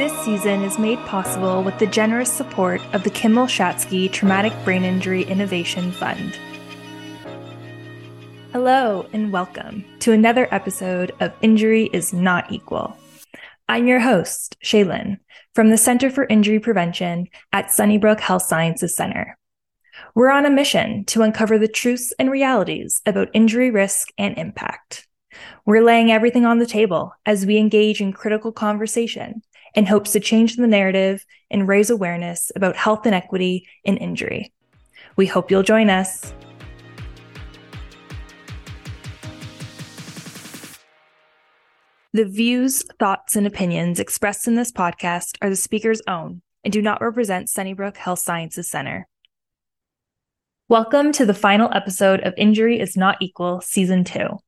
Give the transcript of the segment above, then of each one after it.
This season is made possible with the generous support of the Kimel-Schatzky Traumatic Brain Injury Innovation Fund. Hello, and welcome to another episode of Injury is Not Equal. I'm your host, Shaelyn, from the Center for Injury Prevention at Sunnybrook Health Sciences Center. We're on a mission to uncover the truths and realities about injury risk and impact. We're laying everything on the table as we engage in critical conversation in hopes to change the narrative and raise awareness about health inequity and injury. We hope you'll join us. The views, thoughts, and opinions expressed in this podcast are the speaker's own and do not represent Sunnybrook Health Sciences Center. Welcome to the final episode of Injury is Not Equal, Season 2.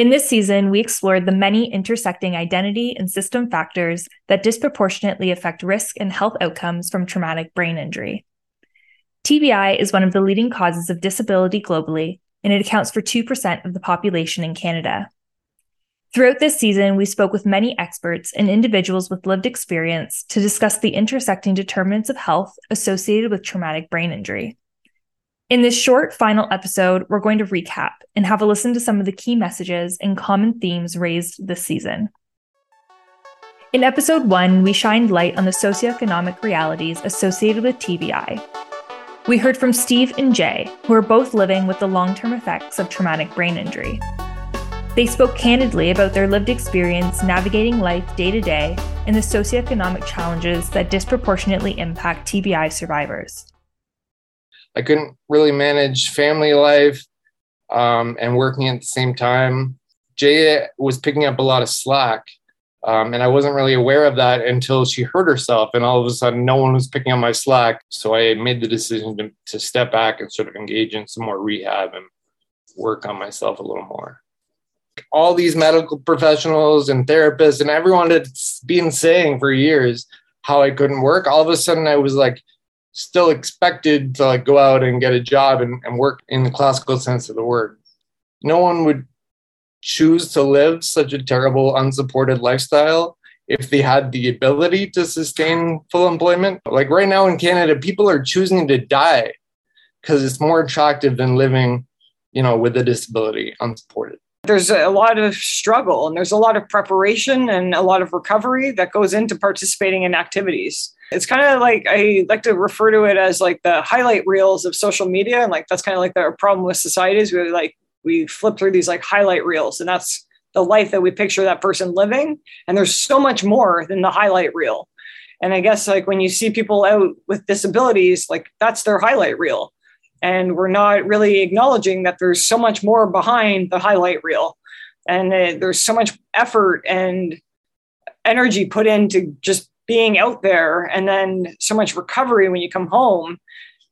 In this season, we explored the many intersecting identity and system factors that disproportionately affect risk and health outcomes from traumatic brain injury. TBI is one of the leading causes of disability globally, and it accounts for 2% of the population in Canada. Throughout this season, we spoke with many experts and individuals with lived experience to discuss the intersecting determinants of health associated with traumatic brain injury. In this short final episode, we're going to recap and have a listen to some of the key messages and common themes raised this season. In episode one, we shined light on the socioeconomic realities associated with TBI. We heard from Steve and Jay, who are both living with the long term effects of traumatic brain injury. They spoke candidly about their lived experience navigating life day to day and the socioeconomic challenges that disproportionately impact TBI survivors. I couldn't really manage family life um, and working at the same time. Jay was picking up a lot of slack. Um, and I wasn't really aware of that until she hurt herself, and all of a sudden, no one was picking up my slack. So I made the decision to, to step back and sort of engage in some more rehab and work on myself a little more. All these medical professionals and therapists and everyone had been saying for years how I couldn't work. All of a sudden, I was like, still expected to like go out and get a job and, and work in the classical sense of the word. No one would choose to live such a terrible, unsupported lifestyle if they had the ability to sustain full employment. Like right now in Canada, people are choosing to die because it's more attractive than living, you know, with a disability unsupported. There's a lot of struggle and there's a lot of preparation and a lot of recovery that goes into participating in activities. It's kind of like I like to refer to it as like the highlight reels of social media. And like that's kind of like the problem with society is we like we flip through these like highlight reels and that's the life that we picture that person living. And there's so much more than the highlight reel. And I guess like when you see people out with disabilities, like that's their highlight reel. And we're not really acknowledging that there's so much more behind the highlight reel. And uh, there's so much effort and energy put into just being out there and then so much recovery when you come home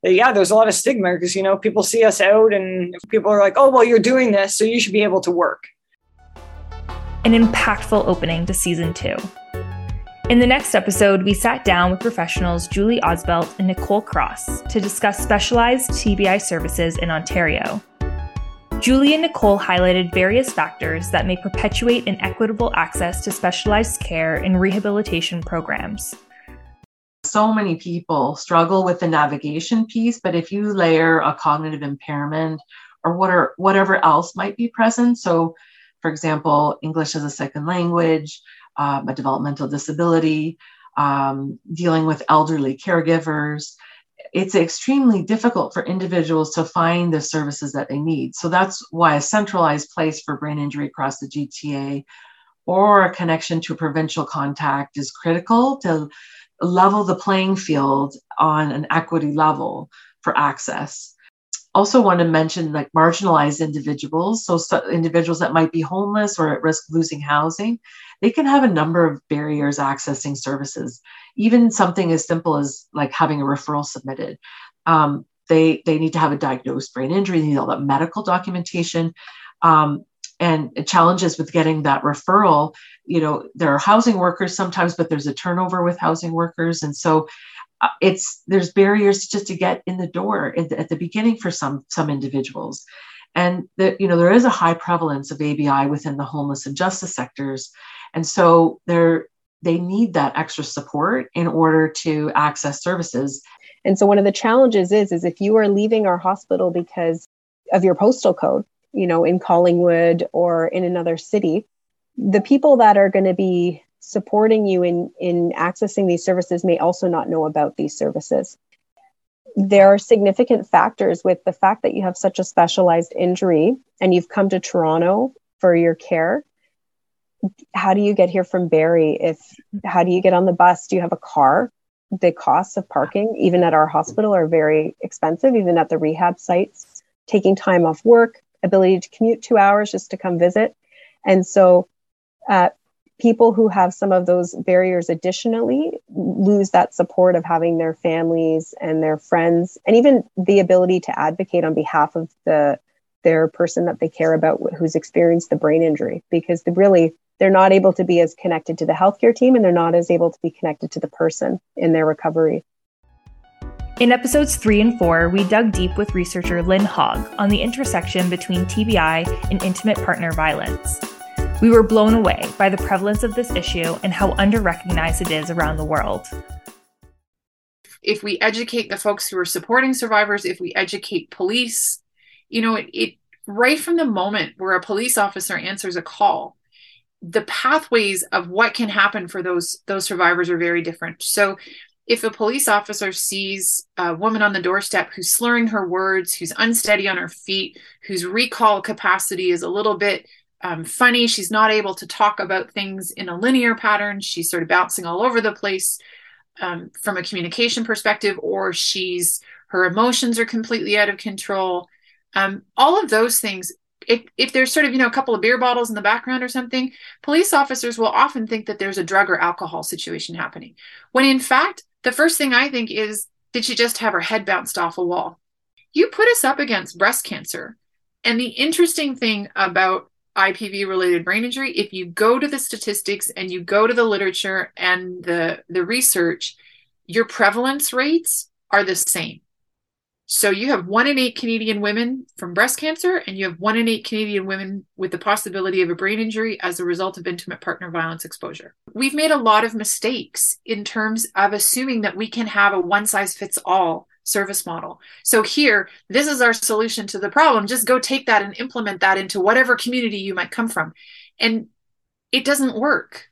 yeah there's a lot of stigma because you know people see us out and people are like oh well you're doing this so you should be able to work an impactful opening to season two in the next episode, we sat down with professionals Julie Osbelt and Nicole Cross to discuss specialized TBI services in Ontario. Julie and Nicole highlighted various factors that may perpetuate inequitable access to specialized care and rehabilitation programs. So many people struggle with the navigation piece, but if you layer a cognitive impairment or what are, whatever else might be present, so for example, English as a second language, um, a developmental disability, um, dealing with elderly caregivers, it's extremely difficult for individuals to find the services that they need. So that's why a centralized place for brain injury across the GTA or a connection to a provincial contact is critical to level the playing field on an equity level for access. Also, want to mention like marginalized individuals, so, so individuals that might be homeless or at risk losing housing, they can have a number of barriers accessing services even something as simple as like having a referral submitted. Um, they, they need to have a diagnosed brain injury, they need all that medical documentation. Um, and challenges with getting that referral you know there are housing workers sometimes but there's a turnover with housing workers and so uh, it's there's barriers just to get in the door at the, at the beginning for some some individuals and that you know there is a high prevalence of abi within the homeless and justice sectors and so there they need that extra support in order to access services. And so one of the challenges is is if you are leaving our hospital because of your postal code, you know, in Collingwood or in another city, the people that are going to be supporting you in in accessing these services may also not know about these services there are significant factors with the fact that you have such a specialized injury and you've come to Toronto for your care. How do you get here from Barrie? If how do you get on the bus? Do you have a car? The costs of parking, even at our hospital, are very expensive, even at the rehab sites. Taking time off work, ability to commute two hours just to come visit. And so uh, people who have some of those barriers additionally lose that support of having their families and their friends and even the ability to advocate on behalf of the their person that they care about who's experienced the brain injury because they really they're not able to be as connected to the healthcare team and they're not as able to be connected to the person in their recovery. In episodes three and four, we dug deep with researcher Lin Haag on the intersection between TBI and intimate partner violence. We were blown away by the prevalence of this issue and how underrecognized it is around the world. If we educate the folks who are supporting survivors, if we educate police, you know, it, it right from the moment where a police officer answers a call, the pathways of what can happen for those those survivors are very different. So if a police officer sees a woman on the doorstep who's slurring her words, who's unsteady on her feet, whose recall capacity is a little bit um, funny. She's not able to talk about things in a linear pattern. She's sort of bouncing all over the place um, from a communication perspective, or she's her emotions are completely out of control. Um, all of those things. If, if there's sort of you know a couple of beer bottles in the background or something, police officers will often think that there's a drug or alcohol situation happening. When in fact, the first thing I think is, did she just have her head bounced off a wall? You put us up against breast cancer. And the interesting thing about IPV related brain injury, if you go to the statistics and you go to the literature and the, the research, your prevalence rates are the same. So you have one in eight Canadian women from breast cancer, and you have one in eight Canadian women with the possibility of a brain injury as a result of intimate partner violence exposure. We've made a lot of mistakes in terms of assuming that we can have a one size fits all service model. So here, this is our solution to the problem. Just go take that and implement that into whatever community you might come from. And it doesn't work.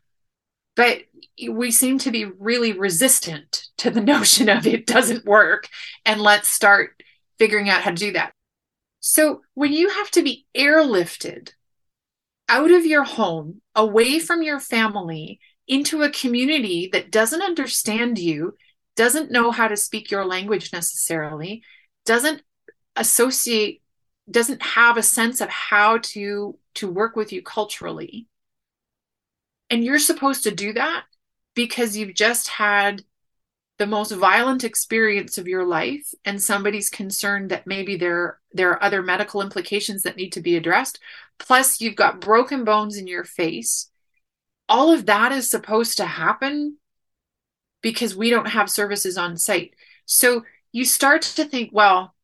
But we seem to be really resistant to the notion of it doesn't work. And let's start figuring out how to do that. So when you have to be airlifted out of your home, away from your family, into a community that doesn't understand you, doesn't know how to speak your language necessarily, doesn't associate, doesn't have a sense of how to to work with you culturally. And you're supposed to do that because you've just had the most violent experience of your life and somebody's concerned that maybe there there are other medical implications that need to be addressed plus you've got broken bones in your face all of that is supposed to happen because we don't have services on site. So you start to think, well,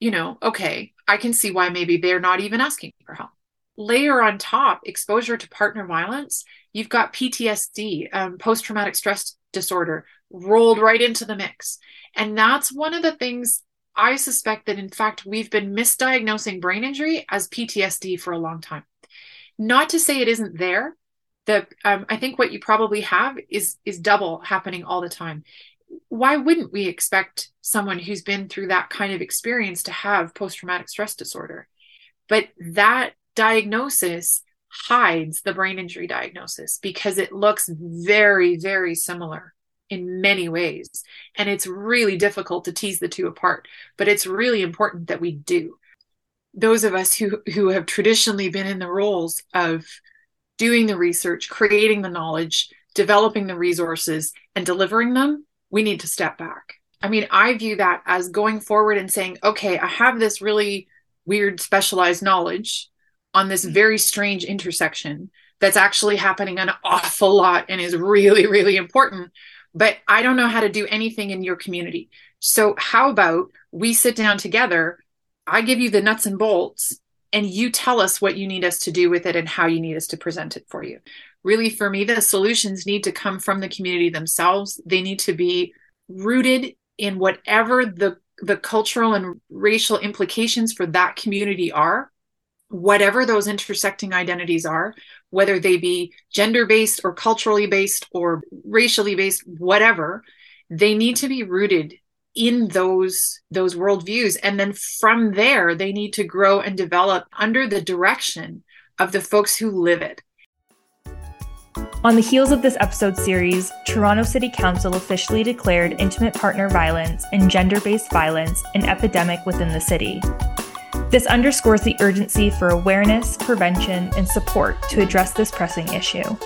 you know, okay, I can see why maybe they're not even asking for help. Layer on top exposure to partner violence, you've got PTSD, um, post traumatic stress disorder, rolled right into the mix. And that's one of the things I suspect that, in fact, we've been misdiagnosing brain injury as PTSD for a long time. Not to say it isn't there, the um, i think what you probably have is is double happening all the time. Why wouldn't we expect someone who's been through that kind of experience to have post-traumatic stress disorder? But that diagnosis hides the brain injury diagnosis because it looks very very similar in many ways. And it's really difficult to tease the two apart but it's really important that we do. Those of us who who have traditionally been in the roles of doing the research, creating the knowledge, developing the resources, and delivering them, we need to step back. I mean, I view that as going forward and saying, okay, I have this really weird specialized knowledge on this mm-hmm. very strange intersection that's actually happening an awful lot and is really, really important. But I don't know how to do anything in your community. So, how about we sit down together? I give you the nuts and bolts and you tell us what you need us to do with it and how you need us to present it for you. Really for me the solutions need to come from the community themselves. They need to be rooted in whatever the the cultural and racial implications for that community are whatever those intersecting identities are whether they be gender based or culturally based or racially based whatever they need to be rooted in those those worldviews and then from there they need to grow and develop under the direction of the folks who live it on the heels of this episode series, Toronto City Council officially declared intimate partner violence and gender based violence an epidemic within the city. This underscores the urgency for awareness, prevention, and support to address this pressing issue.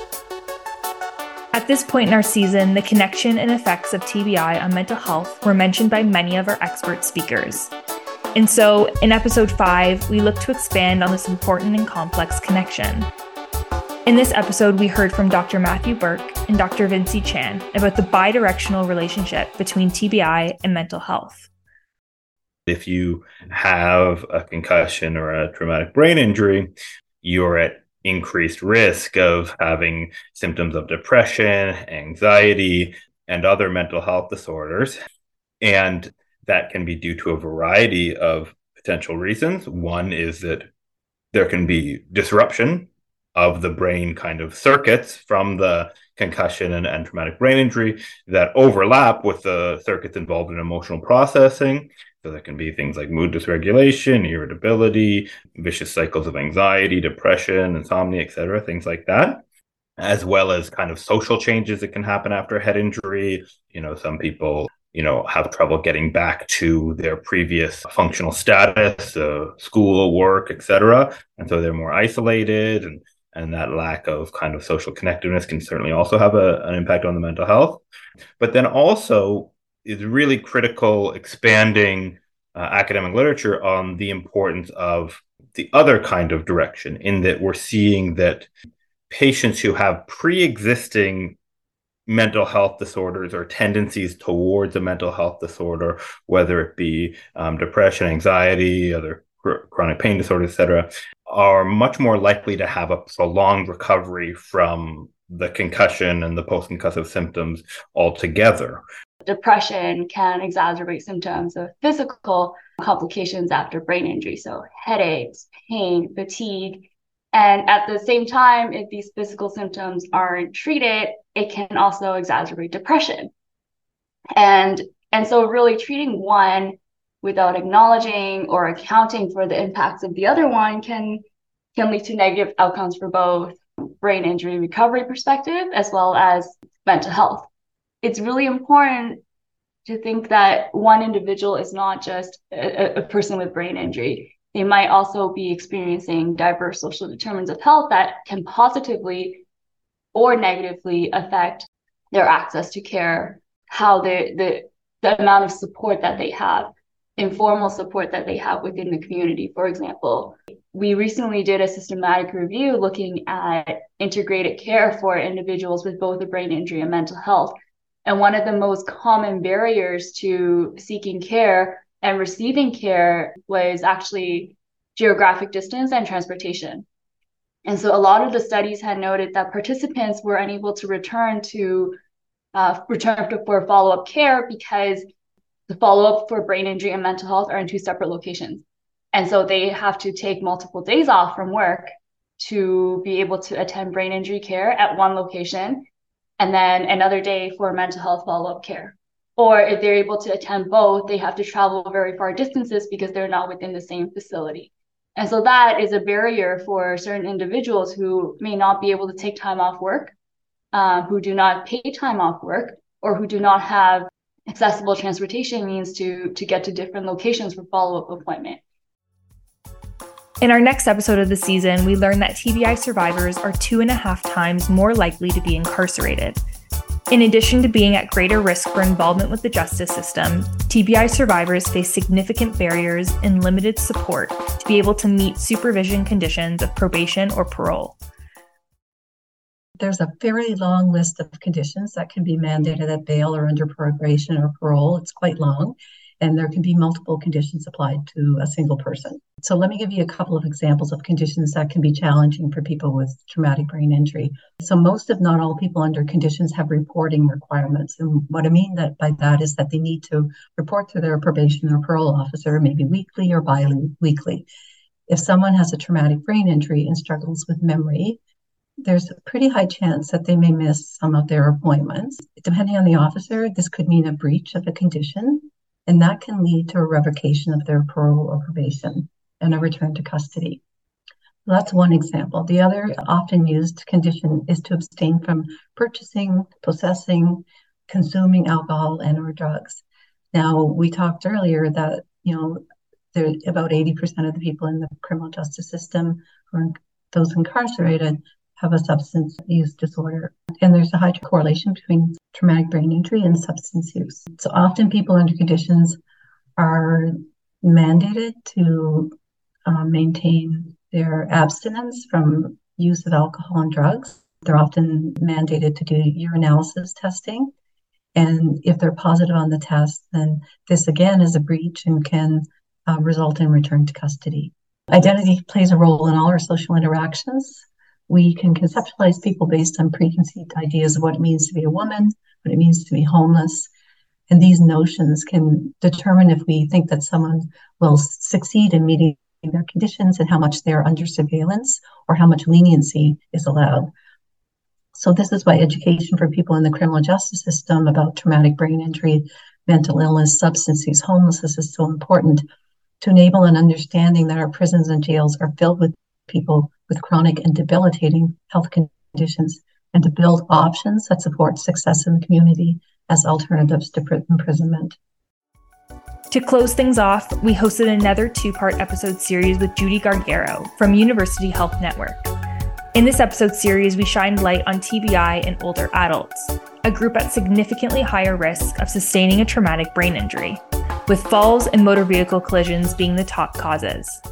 At this point in our season, the connection and effects of TBI on mental health were mentioned by many of our expert speakers. And so, in episode 5, we look to expand on this important and complex connection. In this episode, we heard from Dr. Matthew Burke and Dr. Vincy Chan about the bidirectional relationship between TBI and mental health. If you have a concussion or a traumatic brain injury, you're at increased risk of having symptoms of depression, anxiety, and other mental health disorders. And that can be due to a variety of potential reasons. One is that there can be disruption of the brain kind of circuits from the concussion and, and, traumatic brain injury that overlap with the circuits involved in emotional processing. So there can be things like mood dysregulation, irritability, vicious cycles of anxiety, depression, insomnia, etc., things like that. As well as kind of social changes that can happen after a head injury. You know, some people you know have trouble getting back to their previous functional status uh, school work etc and so they're more isolated and and that lack of kind of social connectiveness can certainly also have a, an impact on the mental health. But then also is really critical expanding uh, academic literature on the importance of the other kind of direction, in that we're seeing that patients who have pre existing mental health disorders or tendencies towards a mental health disorder, whether it be um, depression, anxiety, other chronic pain disorders, etc., are much more likely to have a prolonged recovery from the concussion and the post-concussive symptoms altogether. Depression can exacerbate symptoms of physical complications after brain injury, so headaches, pain, fatigue. And at the same time, if these physical symptoms aren't treated, it can also exacerbate depression. And and so really treating one without acknowledging or accounting for the impacts of the other one can can lead to negative outcomes for both brain injury recovery perspective as well as mental health. It's really important to think that one individual is not just a, a person with brain injury. They might also be experiencing diverse social determinants of health that can positively or negatively affect their access to care, how they, the, the amount of support that they have informal support that they have within the community. For example, we recently did a systematic review looking at integrated care for individuals with both a brain injury and mental health. And one of the most common barriers to seeking care and receiving care was actually geographic distance and transportation. And so a lot of the studies had noted that participants were unable to return to uh, return for follow-up care because the follow up for brain injury and mental health are in two separate locations. And so they have to take multiple days off from work to be able to attend brain injury care at one location and then another day for mental health follow up care. Or if they're able to attend both, they have to travel very far distances because they're not within the same facility. And so that is a barrier for certain individuals who may not be able to take time off work, uh, who do not pay time off work, or who do not have accessible transportation means to to get to different locations for follow-up appointment. In our next episode of the season, we learn that TBI survivors are two and a half times more likely to be incarcerated. In addition to being at greater risk for involvement with the justice system, TBI survivors face significant barriers and limited support to be able to meet supervision conditions of probation or parole there's a very long list of conditions that can be mandated at bail or under probation or parole. It's quite long. And there can be multiple conditions applied to a single person. So, let me give you a couple of examples of conditions that can be challenging for people with traumatic brain injury. So, most, if not all, people under conditions have reporting requirements. And what I mean that by that is that they need to report to their probation or parole officer, maybe weekly or bi weekly. If someone has a traumatic brain injury and struggles with memory, there's a pretty high chance that they may miss some of their appointments. Depending on the officer, this could mean a breach of a condition, and that can lead to a revocation of their parole or probation and a return to custody. That's one example. The other often used condition is to abstain from purchasing, possessing, consuming alcohol and or drugs. Now, we talked earlier that, you know, there, about 80% of the people in the criminal justice system or those incarcerated have a substance use disorder. And there's a high correlation between traumatic brain injury and substance use. So often people under conditions are mandated to uh, maintain their abstinence from use of alcohol and drugs. They're often mandated to do urinalysis testing. And if they're positive on the test, then this again is a breach and can uh, result in return to custody. Identity plays a role in all our social interactions we can conceptualize people based on preconceived ideas of what it means to be a woman, what it means to be homeless. And these notions can determine if we think that someone will succeed in meeting their conditions and how much they're under surveillance or how much leniency is allowed. So, this is why education for people in the criminal justice system about traumatic brain injury, mental illness, substance use, homelessness is so important to enable an understanding that our prisons and jails are filled with people with chronic and debilitating health conditions and to build options that support success in the community as alternatives to imprisonment. To close things off, we hosted another two part episode series with Judy Gargaro from University Health Network. In this episode series, we shined light on TBI in older adults, a group at significantly higher risk of sustaining a traumatic brain injury, with falls and motor vehicle collisions being the top causes.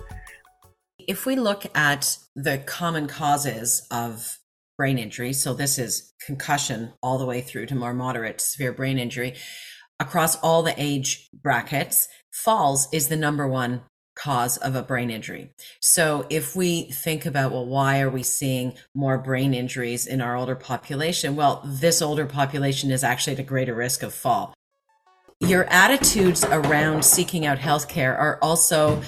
If we look at the common causes of brain injury, so this is concussion all the way through to more moderate severe brain injury, across all the age brackets, falls is the number one cause of a brain injury. So if we think about, well, why are we seeing more brain injuries in our older population? Well, this older population is actually at a greater risk of fall. Your attitudes around seeking out healthcare are also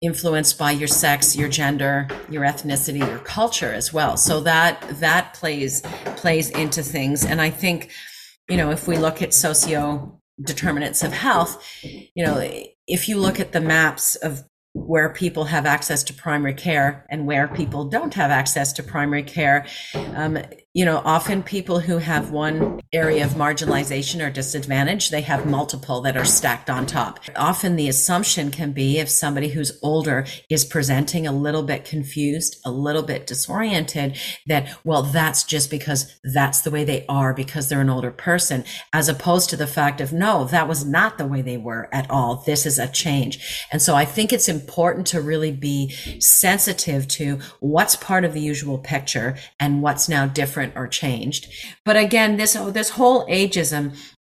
influenced by your sex your gender your ethnicity your culture as well. So that that plays plays into things. And i think you know if we look at socio determinants of health you know if you look at the maps of where people have access to primary care and where people don't have access to primary care um, you know, often people who have one area of marginalization or disadvantage, they have multiple that are stacked on top. Often the assumption can be if somebody who's older is presenting a little bit confused, a little bit disoriented, that, well, that's just because that's the way they are because they're an older person, as opposed to the fact of, no, that was not the way they were at all. This is a change. And so I think it's important to really be sensitive to what's part of the usual picture and what's now different different or changed. But again, this, this whole ageism,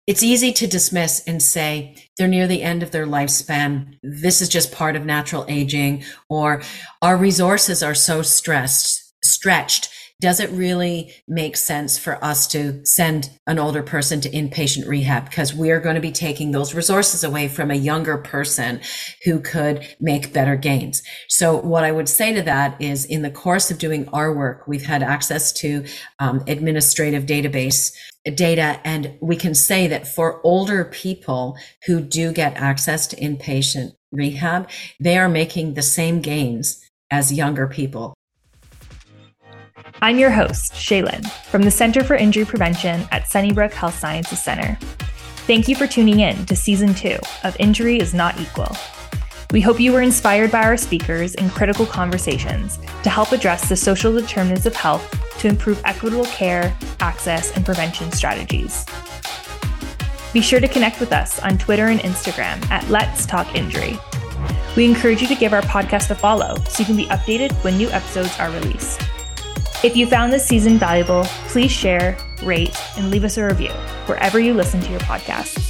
it's easy to dismiss and say they're near the end of their lifespan. This is just part of natural aging or our resources are so stressed, stretched does it really make sense for us to send an older person to inpatient rehab? Because we're going to be taking those resources away from a younger person who could make better gains. So what i would say to that is in the course of doing our work we've had access to um, administrative database data and we can say that for older people who do get access to inpatient rehab they are making the same gains as younger people I'm your host, Shaelyn, from the Center for Injury Prevention at Sunnybrook Health Sciences Center. Thank you for tuning in to Season 2 of Injury is Not Equal. We hope you were inspired by our speakers and critical conversations to help address the social determinants of health to improve equitable care, access, and prevention strategies. Be sure to connect with us on Twitter and Instagram at Let's Talk Injury. We encourage you to give our podcast a follow so you can be updated when new episodes are released. If you found this season valuable, please share, rate, and leave us a review wherever you listen to your podcasts.